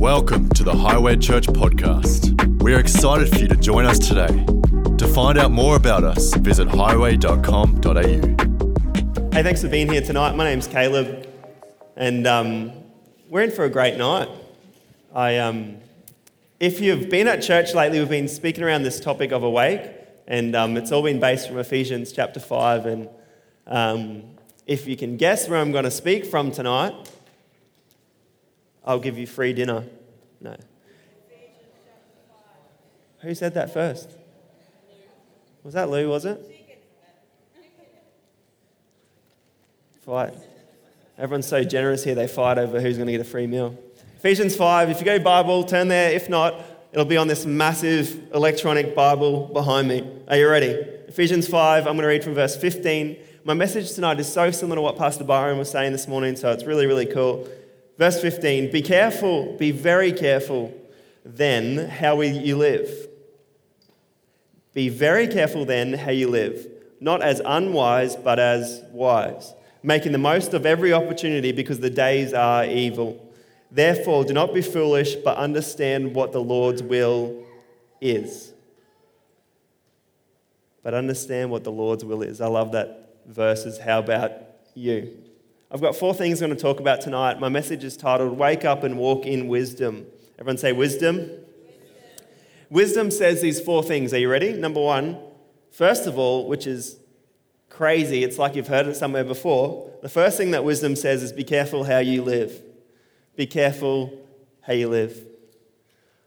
Welcome to the Highway Church podcast. We are excited for you to join us today. To find out more about us, visit highway.com.au. Hey, thanks for being here tonight. My name's Caleb, and um, we're in for a great night. I, um, if you've been at church lately, we've been speaking around this topic of awake, and um, it's all been based from Ephesians chapter 5. And um, if you can guess where I'm going to speak from tonight, I'll give you free dinner. No. Who said that first? Was that Lou, was it? Fight. Everyone's so generous here, they fight over who's going to get a free meal. Ephesians 5, if you go Bible, turn there. If not, it'll be on this massive electronic Bible behind me. Are you ready? Ephesians 5, I'm going to read from verse 15. My message tonight is so similar to what Pastor Byron was saying this morning, so it's really, really cool. Verse 15 Be careful, be very careful then how you live. Be very careful then how you live, not as unwise, but as wise, making the most of every opportunity because the days are evil. Therefore, do not be foolish, but understand what the Lord's will is. But understand what the Lord's will is. I love that verses. How about you? I've got four things I'm going to talk about tonight. My message is titled Wake Up and Walk in Wisdom. Everyone say wisdom. Wisdom, wisdom says these four things. Are you ready? Number one, first of all, which is crazy, it's like you've heard it somewhere before. The first thing that wisdom says is be careful how you live. Be careful how you live.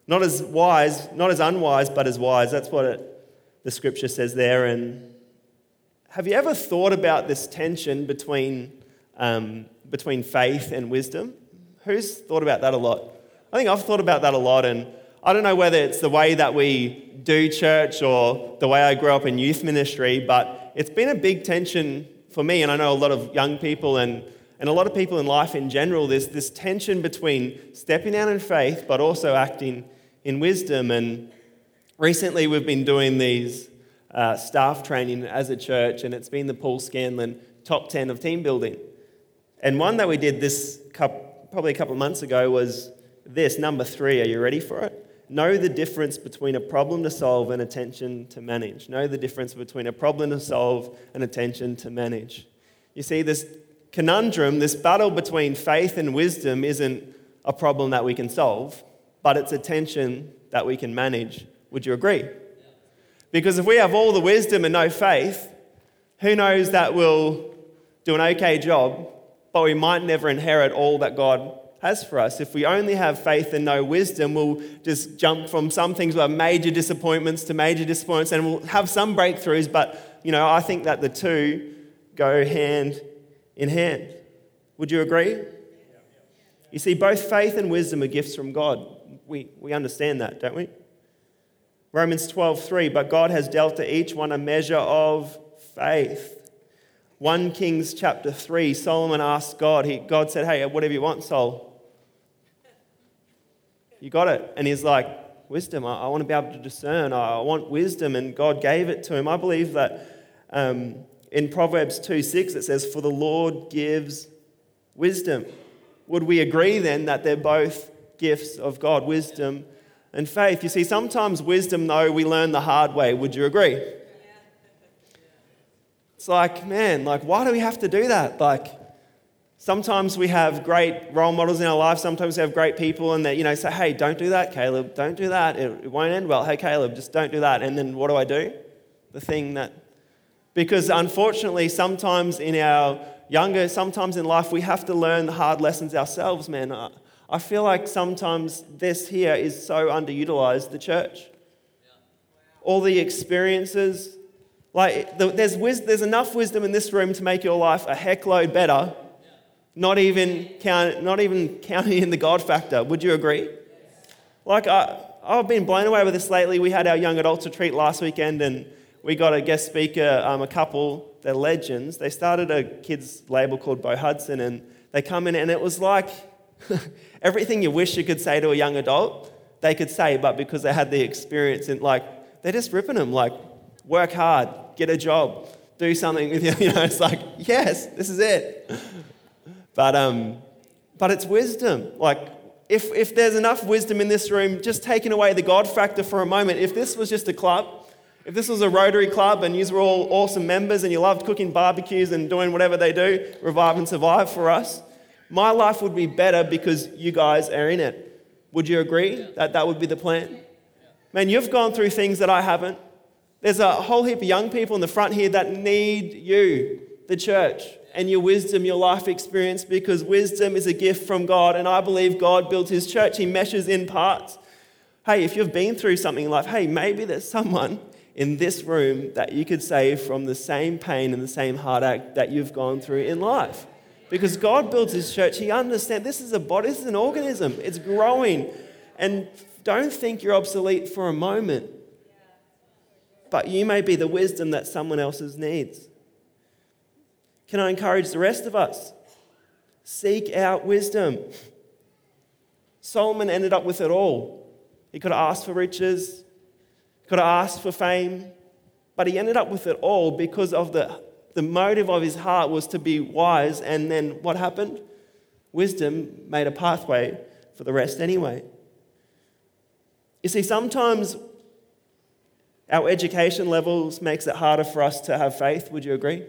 Not as wise, not as unwise, but as wise. That's what it, the scripture says there. And have you ever thought about this tension between um, between faith and wisdom. Who's thought about that a lot? I think I've thought about that a lot, and I don't know whether it's the way that we do church or the way I grew up in youth ministry, but it's been a big tension for me, and I know a lot of young people and, and a lot of people in life in general. There's this tension between stepping out in faith, but also acting in wisdom. And recently, we've been doing these uh, staff training as a church, and it's been the Paul Scanlon top 10 of team building. And one that we did this couple, probably a couple of months ago was this number three. Are you ready for it? Know the difference between a problem to solve and attention to manage. Know the difference between a problem to solve and attention to manage. You see, this conundrum, this battle between faith and wisdom isn't a problem that we can solve, but it's a tension that we can manage. Would you agree? Because if we have all the wisdom and no faith, who knows that we'll do an okay job but we might never inherit all that God has for us. If we only have faith and no wisdom, we'll just jump from some things where major disappointments to major disappointments, and we'll have some breakthroughs, but you know, I think that the two go hand in hand. Would you agree? You see, both faith and wisdom are gifts from God. We, we understand that, don't we? Romans 12, 3, but God has dealt to each one a measure of faith. 1 Kings chapter 3, Solomon asked God, he, God said, Hey, whatever you want, Sol. You got it. And he's like, Wisdom. I, I want to be able to discern. I, I, want wisdom. And God gave it to him. I believe that um, in Proverbs 2 6, it says, For the Lord gives wisdom. Would we agree then that they're both gifts of God, wisdom and faith? You see, sometimes wisdom, though, we learn the hard way. Would you agree? It's like, man, like, why do we have to do that? Like, sometimes we have great role models in our life. Sometimes we have great people, and they, you know, say, hey, don't do that, Caleb. Don't do that. It, won't end well. Hey, Caleb, just don't do that. And then what do I do? The thing that, because unfortunately, sometimes in our younger, sometimes in life, we have to learn the hard lessons ourselves, man. I feel like sometimes this here is so underutilized, the church. All the experiences, like, there's, there's enough wisdom in this room to make your life a heck load better, not even, count, not even counting in the God factor. Would you agree? Like, I, I've been blown away with this lately. We had our young adults retreat last weekend, and we got a guest speaker, um, a couple, they're legends. They started a kids' label called Bo Hudson, and they come in, and it was like everything you wish you could say to a young adult, they could say, but because they had the experience, and like, they're just ripping them, like, work hard, get a job, do something with you. You know, it's like, yes, this is it. But, um, but it's wisdom. Like, if, if there's enough wisdom in this room, just taking away the God factor for a moment, if this was just a club, if this was a Rotary Club and you were all awesome members and you loved cooking barbecues and doing whatever they do, revive and survive for us, my life would be better because you guys are in it. Would you agree that that would be the plan? Man, you've gone through things that I haven't. There's a whole heap of young people in the front here that need you, the church, and your wisdom, your life experience, because wisdom is a gift from God. And I believe God built his church, he meshes in parts. Hey, if you've been through something in life, hey, maybe there's someone in this room that you could save from the same pain and the same heartache that you've gone through in life. Because God builds his church, he understands this is a body, this is an organism, it's growing. And don't think you're obsolete for a moment but you may be the wisdom that someone else's needs. Can I encourage the rest of us? Seek out wisdom. Solomon ended up with it all. He could have asked for riches, could have asked for fame, but he ended up with it all because of the, the motive of his heart was to be wise. And then what happened? Wisdom made a pathway for the rest anyway. You see, sometimes our education levels makes it harder for us to have faith. Would you agree?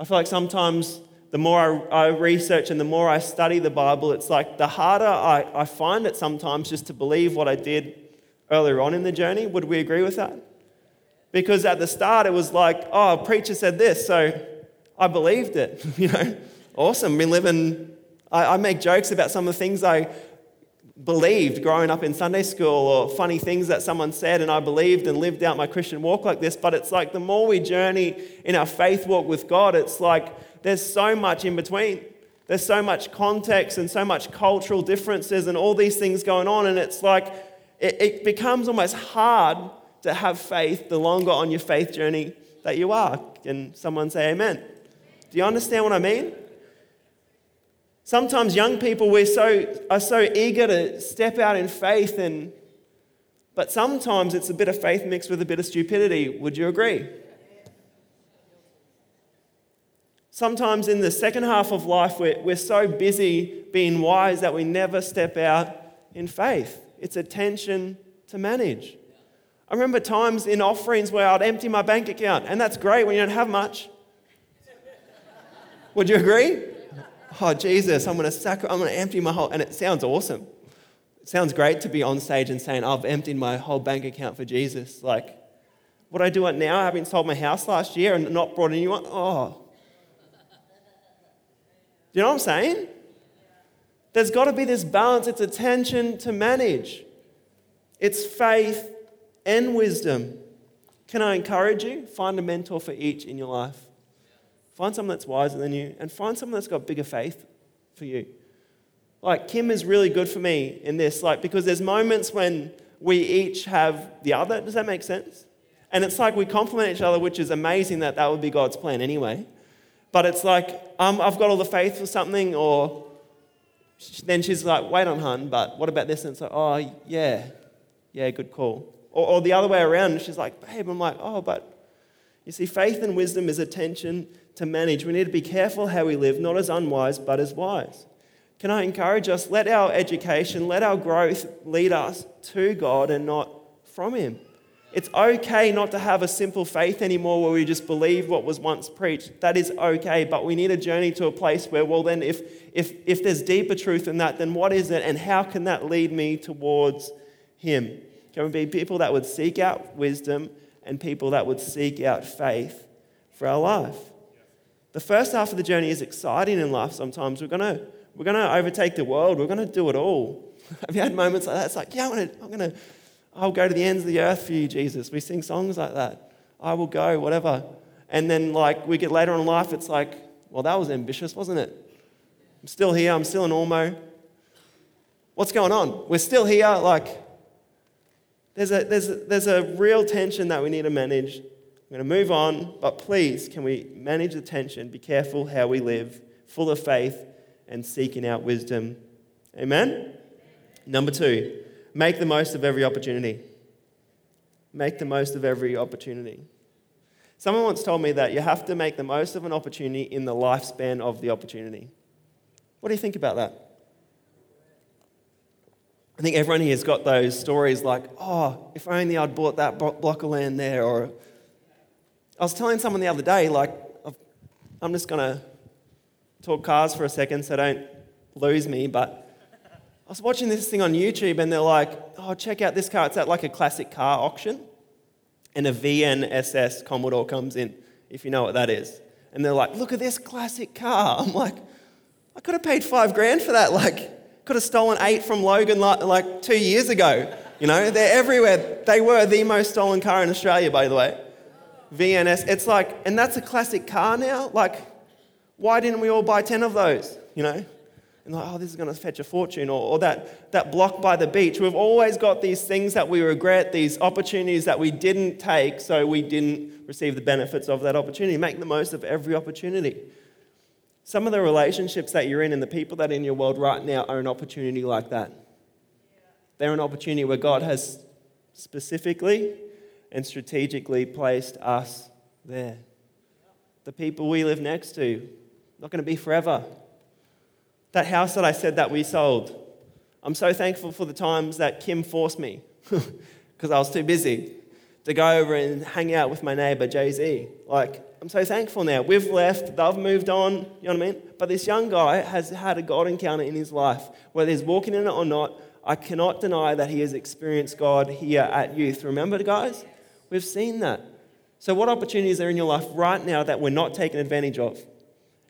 I feel like sometimes the more I, I, research and the more I study the Bible, it's like the harder I, I find it sometimes just to believe what I did earlier on in the journey. Would we agree with that? Because at the start it was like, oh, a preacher said this, so I believed it. you know, awesome. Been living. I, I make jokes about some of the things I believed growing up in Sunday school or funny things that someone said, and I believed and lived out my Christian walk like this. But it's like the more we journey in our faith walk with God, it's like there's so much in between. There's so much context and so much cultural differences and all these things going on. And it's like it, it becomes almost hard to have faith the longer on your faith journey that you are. Can someone say amen? Do you understand what I mean? Sometimes young people we're so, are so eager to step out in faith, and, but sometimes it's a bit of faith mixed with a bit of stupidity. Would you agree? Sometimes in the second half of life, we're, we're so busy being wise that we never step out in faith. It's a tension to manage. I remember times in offerings where I'd empty my bank account, and that's great when you don't have much. Would you agree? Oh, Jesus, I'm going to sacri- I'm going to empty my whole, and it sounds awesome. It sounds great to be on stage and saying, I've emptied my whole bank account for Jesus. Like, would I do it now, having sold my house last year and not brought a new? Oh. Do you know what I'm saying? There's got to be this balance. It's attention to manage. It's faith and wisdom. Can I encourage you? Find a mentor for each in your life. Find someone that's wiser than you and find someone that's got bigger faith for you. Like Kim is really good for me in this, like because there's moments when we each have the other. Does that make sense? And it's like we complement each other, which is amazing that that would be God's plan anyway. But it's like um, I've got all the faith for something, or then she's like, "Wait on, hun, but what about this?" And it's like, "Oh, yeah, yeah, good call." Or, or the other way around, she's like, "Babe," I'm like, "Oh, but." You see, faith and wisdom is attention to manage. We need to be careful how we live, not as unwise, but as wise. Can I encourage us? Let our education, let our growth lead us to God and not from Him. It's okay not to have a simple faith anymore where we just believe what was once preached. That is okay, but we need a journey to a place where, well, then, if, if, if there's deeper truth in that, then what is it and how can that lead me towards Him? Can we be people that would seek out wisdom and people that would seek out faith for our life? The first half of the journey is exciting in life sometimes. We're going to we're to overtake the world. We're going to do it all. Have you had moments like that? It's like, yeah, I'm going to, I'll go to the ends of the earth for you, Jesus. We sing songs like that. I will go, whatever. And then, like, we get later on in life, it's like, well, that was ambitious, wasn't it? I'm still here. I'm still in Ormeau. What's going on? We're still here. Like, there's a, there's a, there's a real tension that we need to manage I'm going to move on, but please, can we manage the tension? Be careful how we live, full of faith and seeking out wisdom. Amen? Number two, make the most of every opportunity. Make the most of every opportunity. Someone once told me that you have to make the most of an opportunity in the lifespan of the opportunity. What do you think about that? I think everyone here has got those stories like, oh, if only I'd bought that block of land there. Or I was telling someone the other day, like, I'm just going to talk cars for a second so don't lose me. But I was watching this thing on YouTube and they're like, oh, check out this car. It's at like a classic car auction. And a VNSS Commodore comes in, if you know what that is. And they're like, look at this classic car. I'm like, I could have paid five grand for that. Like, could have stolen eight from Logan like, two years ago. You know, they're everywhere. They were the most stolen car in Australia, by the way. VNS. It's like, and that's a classic car now. Like, why didn't we all buy 10 of those? You know? And like, oh, this is going to fetch a fortune. Or, or that, that block by the beach. We've always got these things that we regret, these opportunities that we didn't take, so we didn't receive the benefits of that opportunity. Make the most of every opportunity. Some of the relationships that you're in and the people that are in your world right now are an opportunity like that. They're an opportunity where God has specifically and strategically placed us there. The people we live next to, not going to be forever. That house that I said that we sold, I'm so thankful for the times that Kim forced me because I was too busy to go over and hang out with my neighbor, Jay Z. Like, I'm so thankful now. We've left, they've moved on, you know what I mean? But this young guy has had a God encounter in his life. Whether he's walking in it or not, I cannot deny that he has experienced God here at youth. Remember, guys? We've seen that. So, what opportunities are in your life right now that we're not taking advantage of?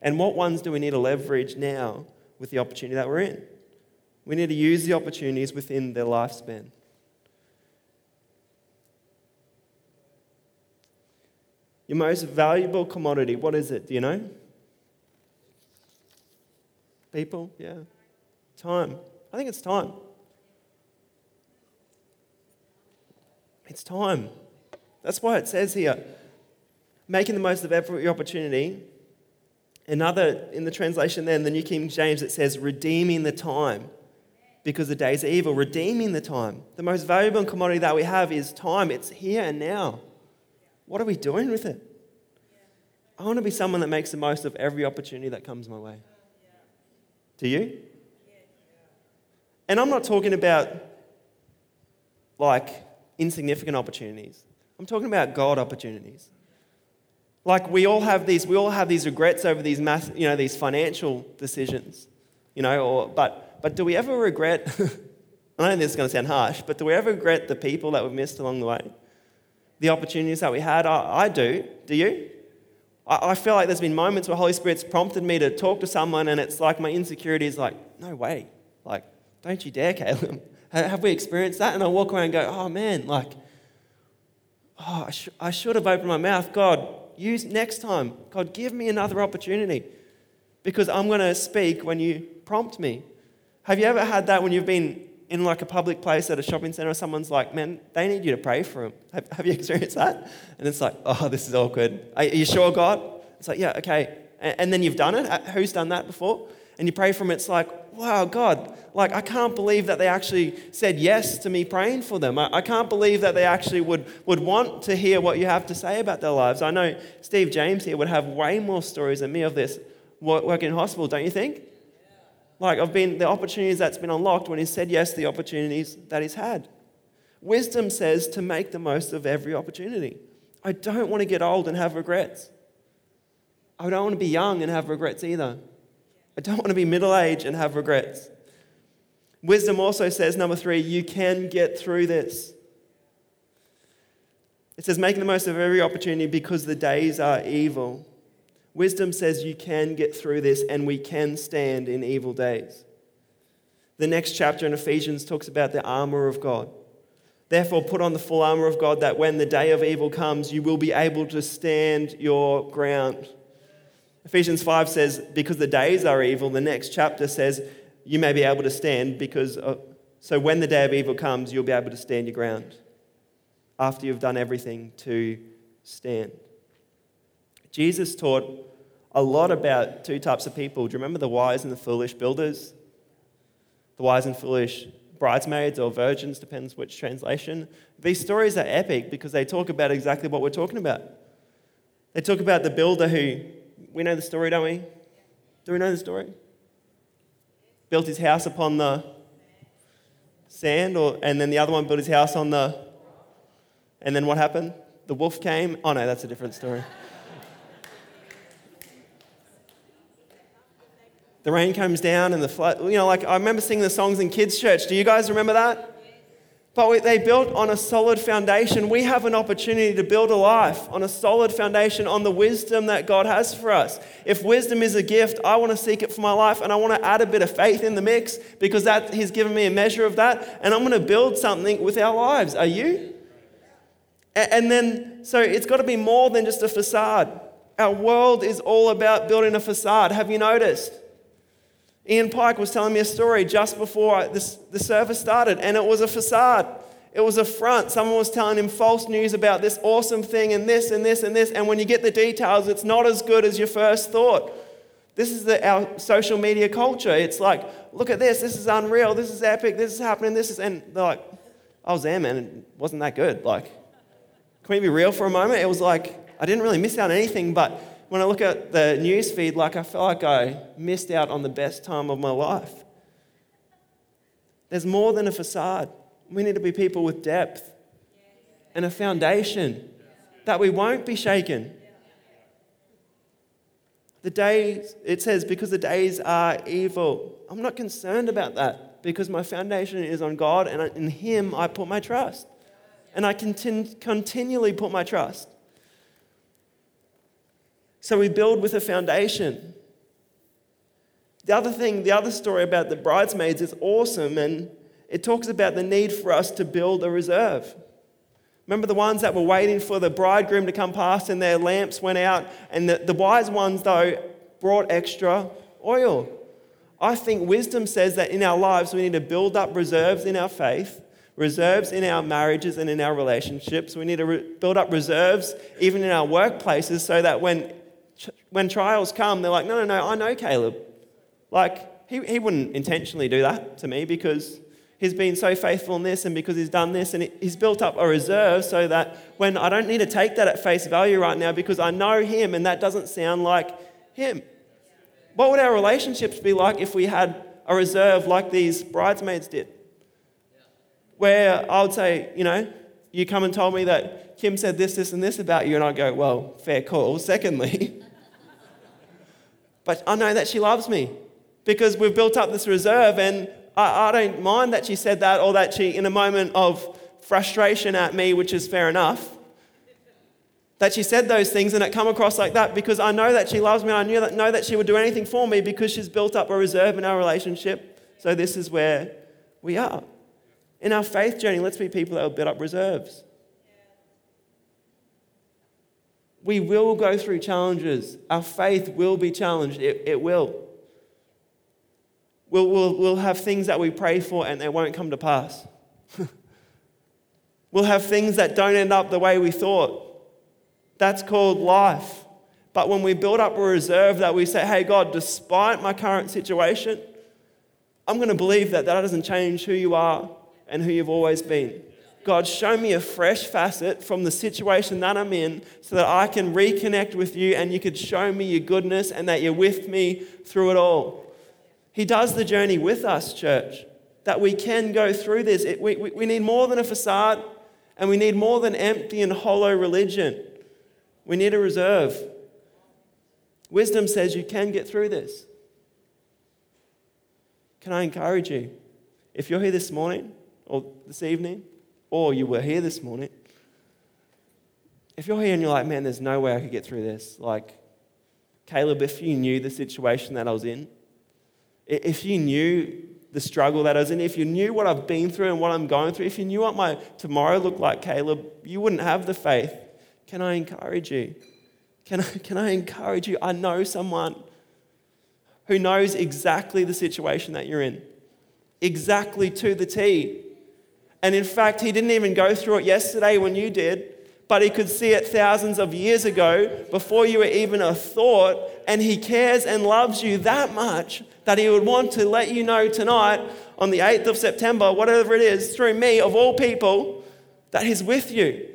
And what ones do we need to leverage now with the opportunity that we're in? We need to use the opportunities within their lifespan. Your most valuable commodity, what is it? Do you know? People? Yeah. Time. I think it's time. It's time. That's why it says here making the most of every opportunity. Another, in the translation there, in the New King James, it says redeeming the time because the days are evil. Redeeming the time. The most valuable commodity that we have is time. It's here and now. What are we doing with it? I want to be someone that makes the most of every opportunity that comes my way. Do you? And I'm not talking about like insignificant opportunities. I'm talking about God opportunities. Like we all have these, we all have these regrets over these mass, you know, these financial decisions, you know, or, but, but do we ever regret, I know this is going to sound harsh, but do we ever regret the people that we've missed along the way? The opportunities that we had? I, I do. Do you? I, I feel like there's been moments where Holy Spirit's prompted me to talk to someone, and it's like my insecurity is like, no way. Like, don't you dare, Caleb. Have we experienced that? And I walk around and go, oh man, like, oh, I, sh- I should have opened my mouth. God, use next time. God, give me another opportunity because I'm going to speak when you prompt me. Have you ever had that when you've been in like a public place at a shopping center, someone's like, man, they need you to pray for them. Have, have you experienced that? And it's like, oh, this is awkward. Are, you sure, God? It's like, yeah, okay. And, and, then you've done it. Who's done that before? And you pray for them. It's like, wow, God, like I can't believe that they actually said yes to me praying for them. I, I can't believe that they actually would, would want to hear what you have to say about their lives. I know Steve James here would have way more stories than me of this working in hospital, don't you think? Like, I've been, the opportunities that's been unlocked when he's said yes the opportunities that he's had. Wisdom says to make the most of every opportunity. I don't want to get old and have regrets. I don't want to be young and have regrets either. I don't want to be middle aged and have regrets. Wisdom also says, number three, you can get through this. It says, making the most of every opportunity because the days are evil. Wisdom says you can get through this and we can stand in evil days. The next chapter in Ephesians talks about the armor of God. Therefore, put on the full armor of God that when the day of evil comes, you will be able to stand your ground. Ephesians 5 says, because the days are evil, the next chapter says, you may be able to stand because, of, so when the day of evil comes, you'll be able to stand your ground after you've done everything to stand. Jesus taught a lot about two types of people. Do you remember the wise and the foolish builders? The wise and foolish bridesmaids or virgins, depends which translation. These stories are epic because they talk about exactly what we're talking about. They talk about the builder who, we know the story, don't we? Do we know the story? Built his house upon the sand, or, and then the other one built his house on the. And then what happened? The wolf came. Oh no, that's a different story. The rain comes down and the flood. You know, like I remember singing the songs in kids' church. Do you guys remember that? But they built on a solid foundation. We have an opportunity to build a life on a solid foundation on the wisdom that God has for us. If wisdom is a gift, I want to seek it for my life and I want to add a bit of faith in the mix because that He's given me a measure of that. And I'm going to build something with our lives. Are you? And then, so it's got to be more than just a facade. Our world is all about building a facade. Have you noticed? Ian Pike was telling me a story just before this, the service started, and it was a facade. It was a front. Someone was telling him false news about this awesome thing and this and this and this. And when you get the details, it's not as good as your first thought. This is the, our social media culture. It's like, look at this. This is unreal. This is epic. This is happening. This is, and they're like, I was there, man. It wasn't that good. Like, can we be real for a moment? It was like, I didn't really miss out on anything, but when I look at the news feed, like I feel like I missed out on the best time of my life. There's more than a facade. We need to be people with depth and a foundation that we won't be shaken. The days, it says, because the days are evil. I'm not concerned about that because my foundation is on God and in Him I put my trust. And I continu- continually put my trust. So we build with a foundation. The other thing, the other story about the bridesmaids is awesome, and it talks about the need for us to build a reserve. Remember the ones that were waiting for the bridegroom to come past and their lamps went out, and the, the wise ones, though, brought extra oil. I think wisdom says that in our lives we need to build up reserves in our faith, reserves in our marriages and in our relationships. We need to re- build up reserves even in our workplaces so that when when trials come, they're like, no, no, no, I know Caleb. Like, he, he wouldn't intentionally do that to me because he's been so faithful in this and because he's done this and he's built up a reserve so that when I don't need to take that at face value right now because I know him and that doesn't sound like him. What would our relationships be like if we had a reserve like these bridesmaids did? Where I would say, you know, you come and told me that Kim said this, this, and this about you, and I go, well, fair call. Secondly, but I know that she loves me because we've built up this reserve, and I, I don't mind that she said that or that she, in a moment of frustration at me, which is fair enough, that she said those things and it come across like that because I know that she loves me. And I knew that, know that she would do anything for me because she's built up a reserve in our relationship. So this is where we are. In our faith journey, let's be people that will build up reserves. We will go through challenges. Our faith will be challenged. It, it will. We'll, we'll, we'll have things that we pray for and they won't come to pass. we'll have things that don't end up the way we thought. That's called life. But when we build up a reserve that we say, hey, God, despite my current situation, I'm going to believe that that doesn't change who you are and who you've always been. God, show me a fresh facet from the situation that I'm in so that I can reconnect with you and you could show me your goodness and that you're with me through it all. He does the journey with us, church, that we can go through this. It, we, we need more than a facade and we need more than empty and hollow religion. We need a reserve. Wisdom says you can get through this. Can I encourage you? If you're here this morning or this evening, or you were here this morning, if you're here and you're like, man, there's no way I could get through this, like, Caleb, if you knew the situation that I was in, if you knew the struggle that I was in, if you knew what I've been through and what I'm going through, if you knew what my tomorrow looked like, Caleb, you wouldn't have the faith. Can I encourage you? Can I, can I encourage you? I know someone who knows exactly the situation that you're in, exactly to the T. And in fact, he didn't even go through it yesterday when you did, but he could see it thousands of years ago before you were even a thought. And he cares and loves you that much that he would want to let you know tonight on the 8th of September, whatever it is, through me, of all people, that he's with you.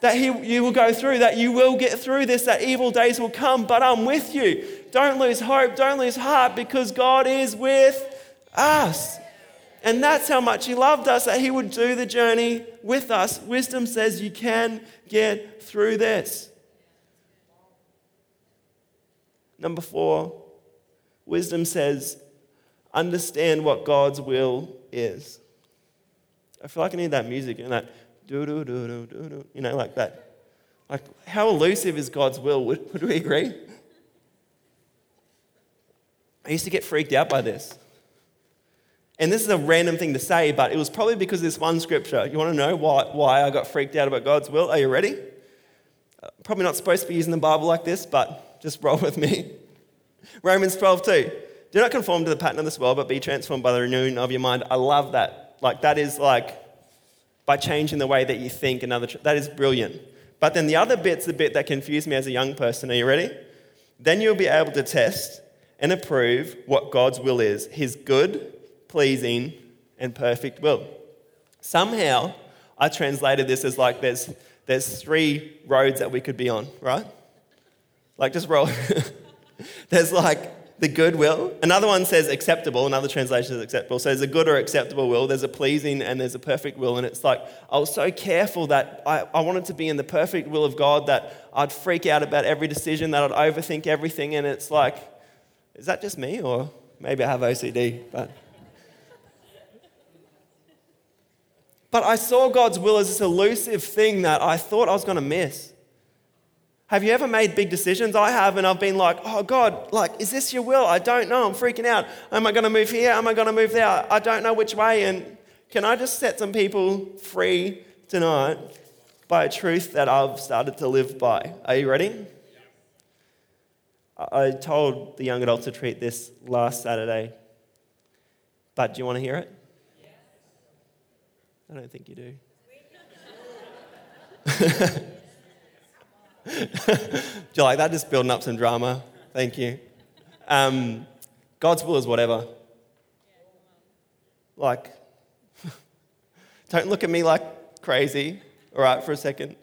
That he, you will go through, that you will get through this, that evil days will come, but I'm with you. Don't lose hope, don't lose heart, because God is with us. And that's how much He loved us, that He would do the journey with us. Wisdom says you can get through this. Number four, wisdom says understand what God's will is. I feel like I need that music and that do do do do do do, you know, like that. Like, how elusive is God's will? Would, would we agree? I used to get freaked out by this. And this is a random thing to say, but it was probably because this one scripture. You want to know why, why I got freaked out about God's will? Are you ready? Uh, probably not supposed to be using the Bible like this, but just roll with me. Romans 12, 2. Do not conform to the pattern of this world, but be transformed by the renewing of your mind. I love that. Like, that is like by changing the way that you think. Another, that is brilliant. But then the other bit's the bit that confused me as a young person. Are you ready? Then you'll be able to test and approve what God's will is his good, pleasing, and perfect will. Somehow, I translated this as like there's, there's three roads that we could be on, right? Like just roll. there's like the good will. Another one says acceptable, another translation is acceptable. So there's a good or acceptable will, there's a pleasing, and there's a perfect will. And it's like, I was so careful that I, I wanted to be in the perfect will of God that I'd freak out about every decision, that I'd overthink everything. And it's like, is that just me? Or maybe I have OCD, but. But I saw God's will as this elusive thing that I thought I was going to miss. Have you ever made big decisions? I have, and I've been like, oh God, like, is this your will? I don't know. I'm freaking out. Am I going to move here? Am I going to move there? I don't know which way. And can I just set some people free tonight by a truth that I've started to live by? Are you ready? I told the young adults to treat this last Saturday, but do you want to hear it? I don't think you do. Do you like that? Just building up some drama. Thank you. Um, God's will is whatever. Like, don't look at me like crazy, all right, for a second.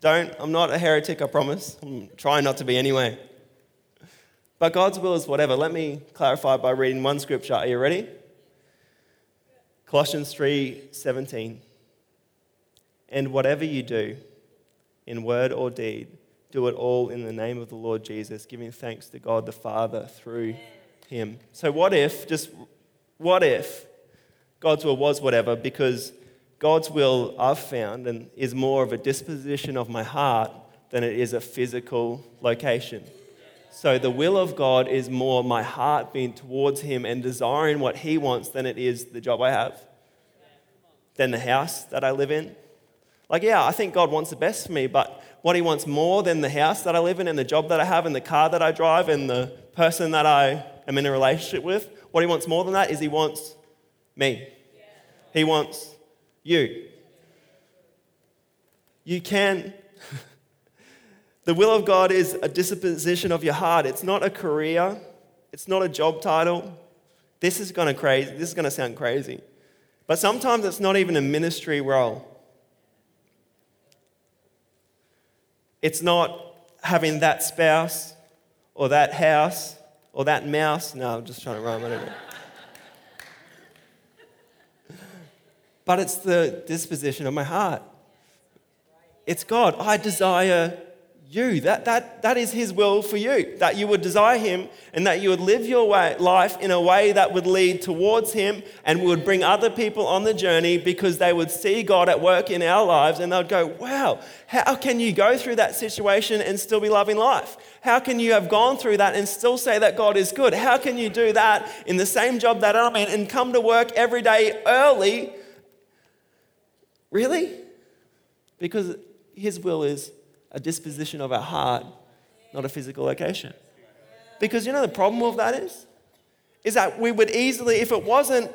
Don't, I'm not a heretic, I promise. I'm trying not to be anyway. But God's will is whatever. Let me clarify by reading one scripture. Are you ready? Colossians 3:17 And whatever you do, in word or deed, do it all in the name of the Lord Jesus, giving thanks to God the Father through him. So, what if, just what if God's will was whatever? Because God's will, I've found, and is more of a disposition of my heart than it is a physical location. So, the will of God is more my heart being towards Him and desiring what He wants than it is the job I have, than the house that I live in. Like, yeah, I think God wants the best for me, but what He wants more than the house that I live in and the job that I have and the car that I drive and the person that I am in a relationship with. What He wants more than that is He wants me. He wants you. You can. The will of God is a disposition of your heart. It's not a career. It's not a job title. This is going to crazy. This is going to sound crazy. But sometimes it's not even a ministry role. It's not having that spouse or that house or that mouse. No, I'm just trying to rhyme. I don't but it's the disposition of my heart. It's God. I desire you. That, that, that is His will for you. That you would desire Him and that you would live your way, life in a way that would lead towards Him and would bring other people on the journey because they would see God at work in our lives and they'd go, wow, how can you go through that situation and still be loving life? How can you have gone through that and still say that God is good? How can you do that in the same job that I'm in and come to work every day early? Really? Because His will is a disposition of our heart, not a physical location. Because you know the problem with that is? Is that we would easily, if it wasn't,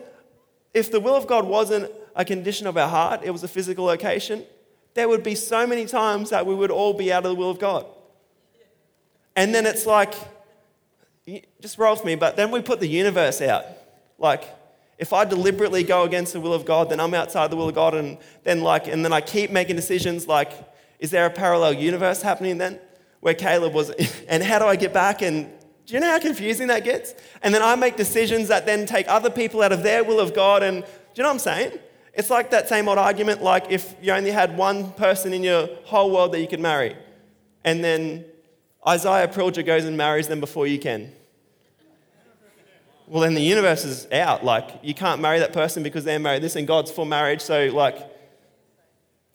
if the will of God wasn't a condition of our heart, it was a physical location, there would be so many times that we would all be out of the will of God. And then it's like, just roll with me, but then we put the universe out. Like, if I deliberately go against the will of God, then I'm outside the will of God, and then like, and then I keep making decisions like, is there a parallel universe happening then where Caleb was? And how do I get back? And do you know how confusing that gets? And then I make decisions that then take other people out of their will of God. And do you know what I'm saying? It's like that same old argument like if you only had one person in your whole world that you could marry, and then Isaiah Prilger goes and marries them before you can. Well, then the universe is out. Like, you can't marry that person because they're married this, and God's for marriage. So, like,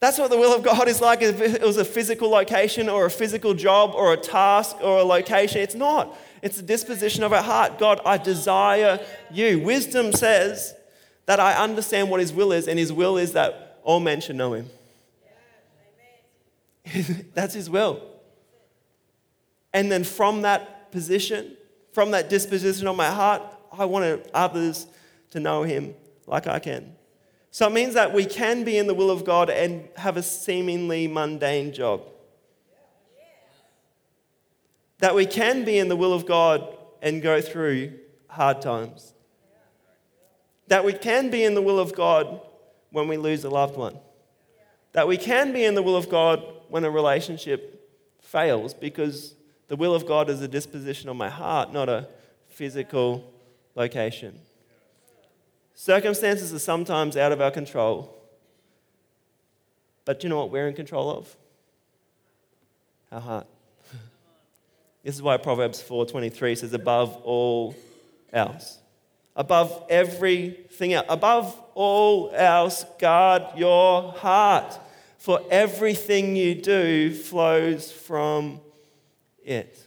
that's what the will of God is like. If it was a physical location or a physical job or a task or a location, it's not. It's the disposition of our heart. God, I desire you. Wisdom says that I understand what His will is, and His will is that all men should know Him. That's His will. And then from that position, from that disposition of my heart, I want others to know Him like I can. So it means that we can be in the will of God and have a seemingly mundane job. That we can be in the will of God and go through hard times. That we can be in the will of God when we lose a loved one. That we can be in the will of God when a relationship fails because the will of God is a disposition of my heart, not a physical location. Circumstances are sometimes out of our control. But do you know what we're in control of? Our heart. This is why Proverbs 4:23 says above all else. Above everything else. Above all else, guard your heart. For everything you do flows from it.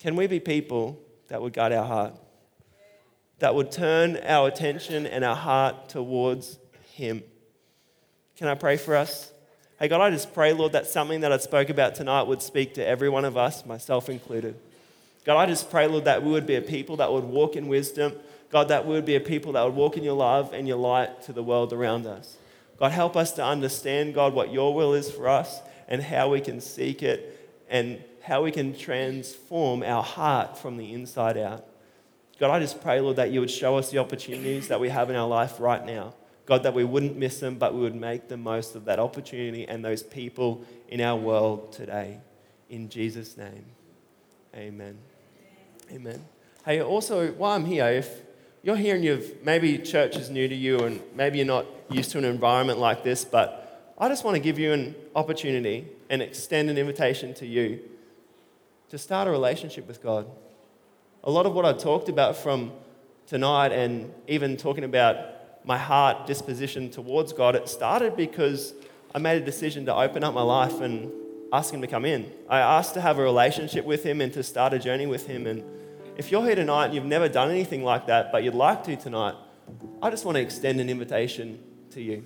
Can we be people that would guard our heart? That would turn our attention and our heart towards Him. Can I pray for us? Hey, God, I just pray, Lord, that something that I spoke about tonight would speak to every one of us, myself included. God, I just pray, Lord, that we would be a people that would walk in wisdom. God, that we would be a people that would walk in your love and your light to the world around us. God, help us to understand, God, what your will is for us and how we can seek it and how we can transform our heart from the inside out. God, I just pray, Lord, that you would show us the opportunities that we have in our life right now. God, that we wouldn't miss them, but we would make the most of that opportunity and those people in our world today. In Jesus' name, amen. Amen. Hey, also, while I'm here, if you're here and you've maybe church is new to you and maybe you're not used to an environment like this, but I just want to give you an opportunity and extend an invitation to you to start a relationship with God a lot of what I talked about from tonight and even talking about my heart disposition towards God, it started because I made a decision to open up my life and ask Him to come in. I asked to have a relationship with Him and to start a journey with Him. And if you're here tonight and you've never done anything like that, but you'd like to tonight, I just want to extend an invitation to you.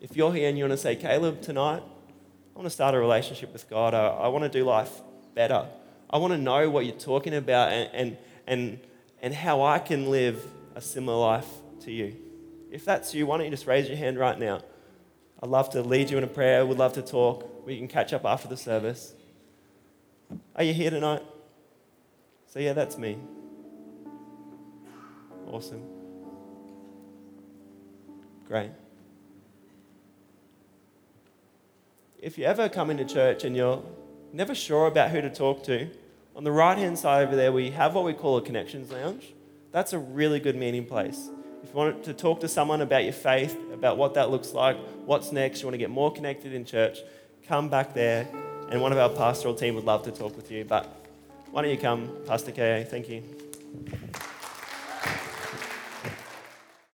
If you're here and you want to say, Caleb, tonight, I want to start a relationship with God, I, I want to do life better. I want to know what you're talking about and, and, and, and how I can live a similar life to you. If that's you, why don't you just raise your hand right now? I'd love to lead you in a prayer. We'd love to talk. We can catch up after the service. Are you here tonight? So, yeah, that's me. Awesome. Great. If you ever come into church and you're never sure about who to talk to, on the right hand side over there, we have what we call a connections lounge. That's a really good meeting place. If you want to talk to someone about your faith, about what that looks like, what's next, you want to get more connected in church, come back there, and one of our pastoral team would love to talk with you. But why don't you come, Pastor K? Thank you.